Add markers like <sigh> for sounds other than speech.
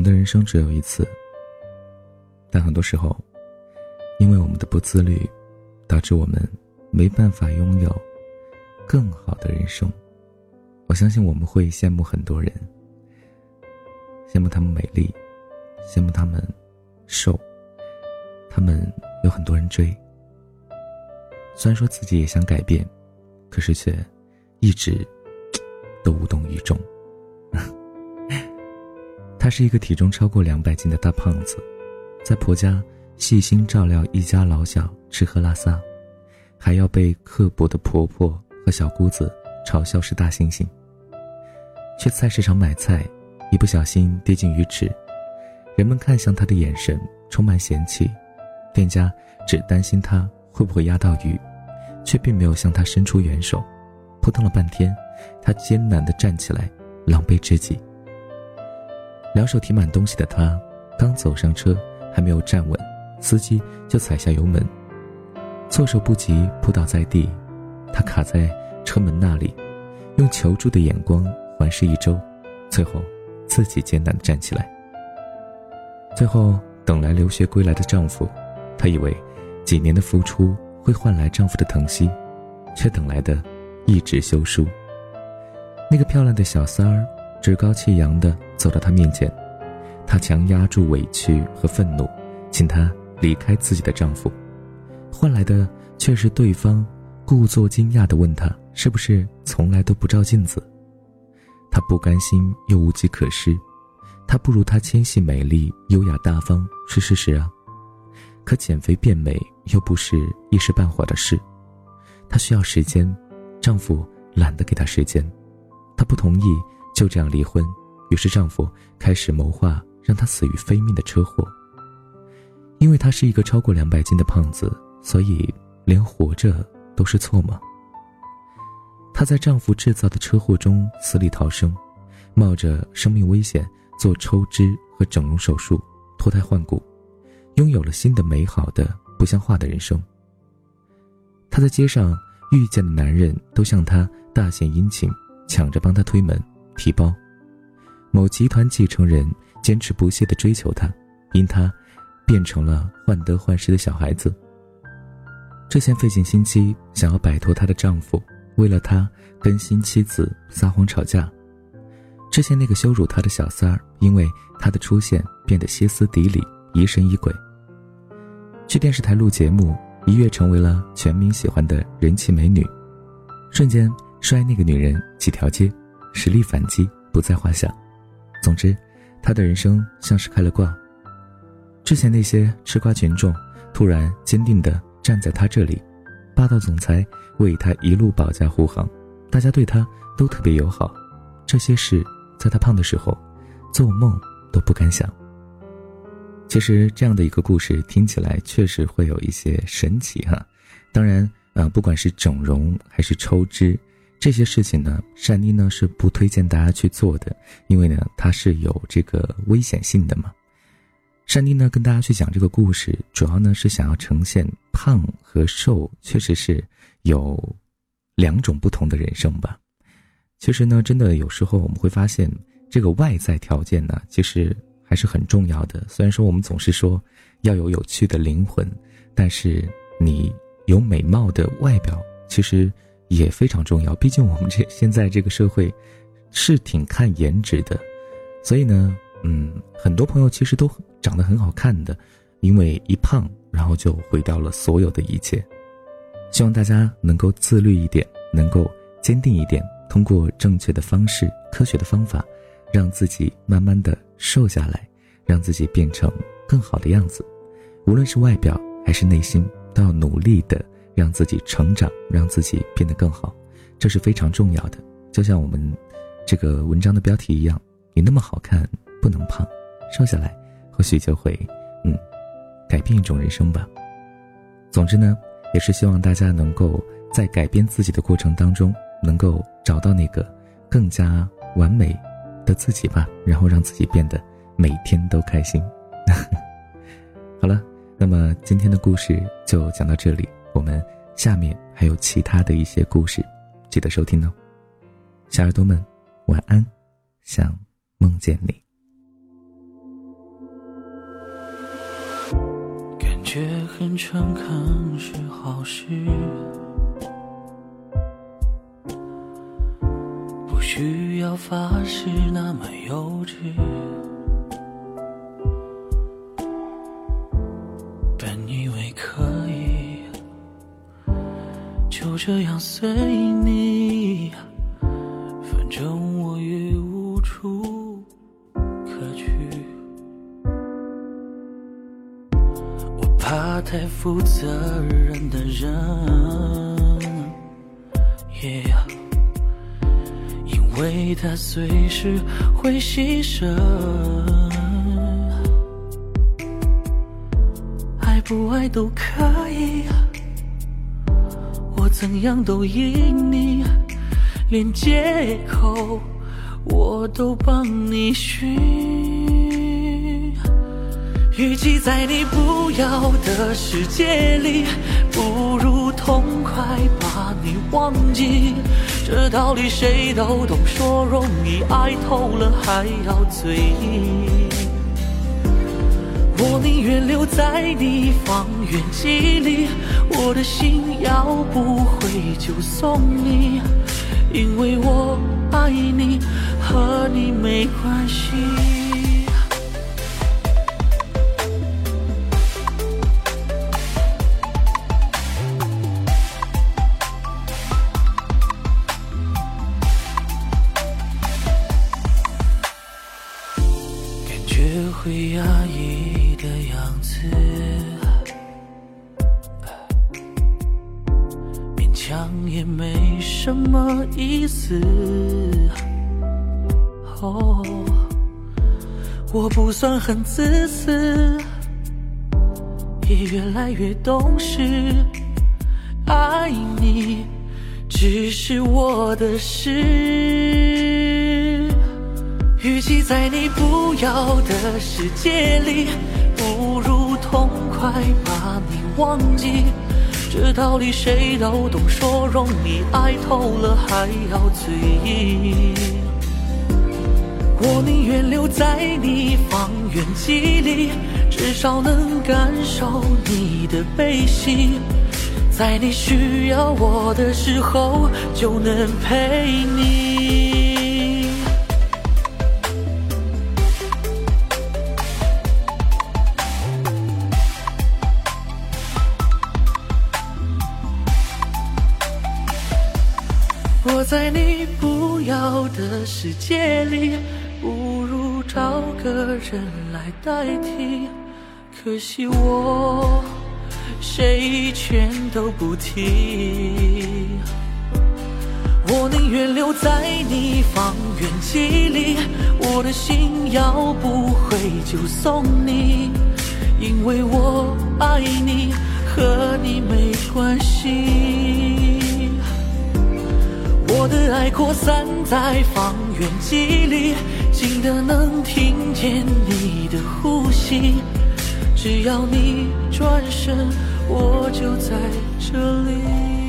我们的人生只有一次，但很多时候，因为我们的不自律，导致我们没办法拥有更好的人生。我相信我们会羡慕很多人，羡慕他们美丽，羡慕他们瘦，他们有很多人追。虽然说自己也想改变，可是却一直 <tsk> 都无动于衷。他是一个体重超过两百斤的大胖子，在婆家细心照料一家老小吃喝拉撒，还要被刻薄的婆婆和小姑子嘲笑是大猩猩。去菜市场买菜，一不小心跌进鱼池，人们看向他的眼神充满嫌弃，店家只担心他会不会压到鱼，却并没有向他伸出援手。扑腾了半天，他艰难地站起来，狼狈至极。两手提满东西的他，刚走上车，还没有站稳，司机就踩下油门，措手不及，扑倒在地。他卡在车门那里，用求助的眼光环视一周，最后自己艰难地站起来。最后等来留学归来的丈夫，她以为几年的付出会换来丈夫的疼惜，却等来的一纸休书。那个漂亮的小三儿。趾高气扬的走到他面前，她强压住委屈和愤怒，请他离开自己的丈夫，换来的却是对方故作惊讶地问他是不是从来都不照镜子。他不甘心又无计可施，她不如他纤细美丽、优雅大方是事实啊，可减肥变美又不是一时半会的事，她需要时间，丈夫懒得给她时间，她不同意。就这样离婚，于是丈夫开始谋划让她死于非命的车祸。因为她是一个超过两百斤的胖子，所以连活着都是错吗？她在丈夫制造的车祸中死里逃生，冒着生命危险做抽脂和整容手术，脱胎换骨，拥有了新的美好的不像话的人生。她在街上遇见的男人都向她大献殷勤，抢着帮她推门。提包，某集团继承人坚持不懈地追求她，因她变成了患得患失的小孩子。之前费尽心机想要摆脱她的丈夫，为了她跟新妻子撒谎吵架。之前那个羞辱她的小三儿，因为她的出现变得歇斯底里、疑神疑鬼。去电视台录节目，一跃成为了全民喜欢的人气美女，瞬间摔那个女人几条街。实力反击不在话下，总之，他的人生像是开了挂。之前那些吃瓜群众突然坚定地站在他这里，霸道总裁为他一路保驾护航，大家对他都特别友好。这些事在他胖的时候，做梦都不敢想。其实这样的一个故事听起来确实会有一些神奇哈，当然啊，不管是整容还是抽脂。这些事情呢，善妮呢是不推荐大家去做的，因为呢它是有这个危险性的嘛。善妮呢跟大家去讲这个故事，主要呢是想要呈现胖和瘦确实是有两种不同的人生吧。其实呢，真的有时候我们会发现，这个外在条件呢其实还是很重要的。虽然说我们总是说要有有趣的灵魂，但是你有美貌的外表，其实。也非常重要，毕竟我们这现在这个社会，是挺看颜值的，所以呢，嗯，很多朋友其实都长得很好看的，因为一胖，然后就毁掉了所有的一切。希望大家能够自律一点，能够坚定一点，通过正确的方式、科学的方法，让自己慢慢的瘦下来，让自己变成更好的样子。无论是外表还是内心，都要努力的。让自己成长，让自己变得更好，这是非常重要的。就像我们这个文章的标题一样，你那么好看，不能胖，瘦下来，或许就会，嗯，改变一种人生吧。总之呢，也是希望大家能够在改变自己的过程当中，能够找到那个更加完美的自己吧，然后让自己变得每天都开心。<laughs> 好了，那么今天的故事就讲到这里。我们下面还有其他的一些故事记得收听哦。小耳朵们晚安想梦见你。感觉很诚恳是好事不需要发誓那么幼稚。这样随你，反正我也无处可去。我怕太负责任的人，因为他随时会牺牲。爱不爱都可以，怎样都依你，连借口我都帮你寻。与其在你不要的世界里，不如痛快把你忘记。这道理谁都懂，说容易，爱透了还要嘴硬。宁愿留在你方圆几里，我的心要不回就送你，因为我爱你，和你没关系。感觉会压抑的样子，勉强也没什么意思。哦，我不算很自私，也越来越懂事。爱你只是我的事。与其在你不要的世界里，不如痛快把你忘记。这道理谁都懂，说容易，爱透了还要嘴硬。我宁愿留在你方圆几里，至少能感受你的悲喜，在你需要我的时候就能陪你。在你不要的世界里，不如找个人来代替。可惜我谁全都不提。我宁愿留在你方圆几里，我的心要不回就送你，因为我爱你，和你没关扩散在方圆几里，近的能听见你的呼吸。只要你转身，我就在这里。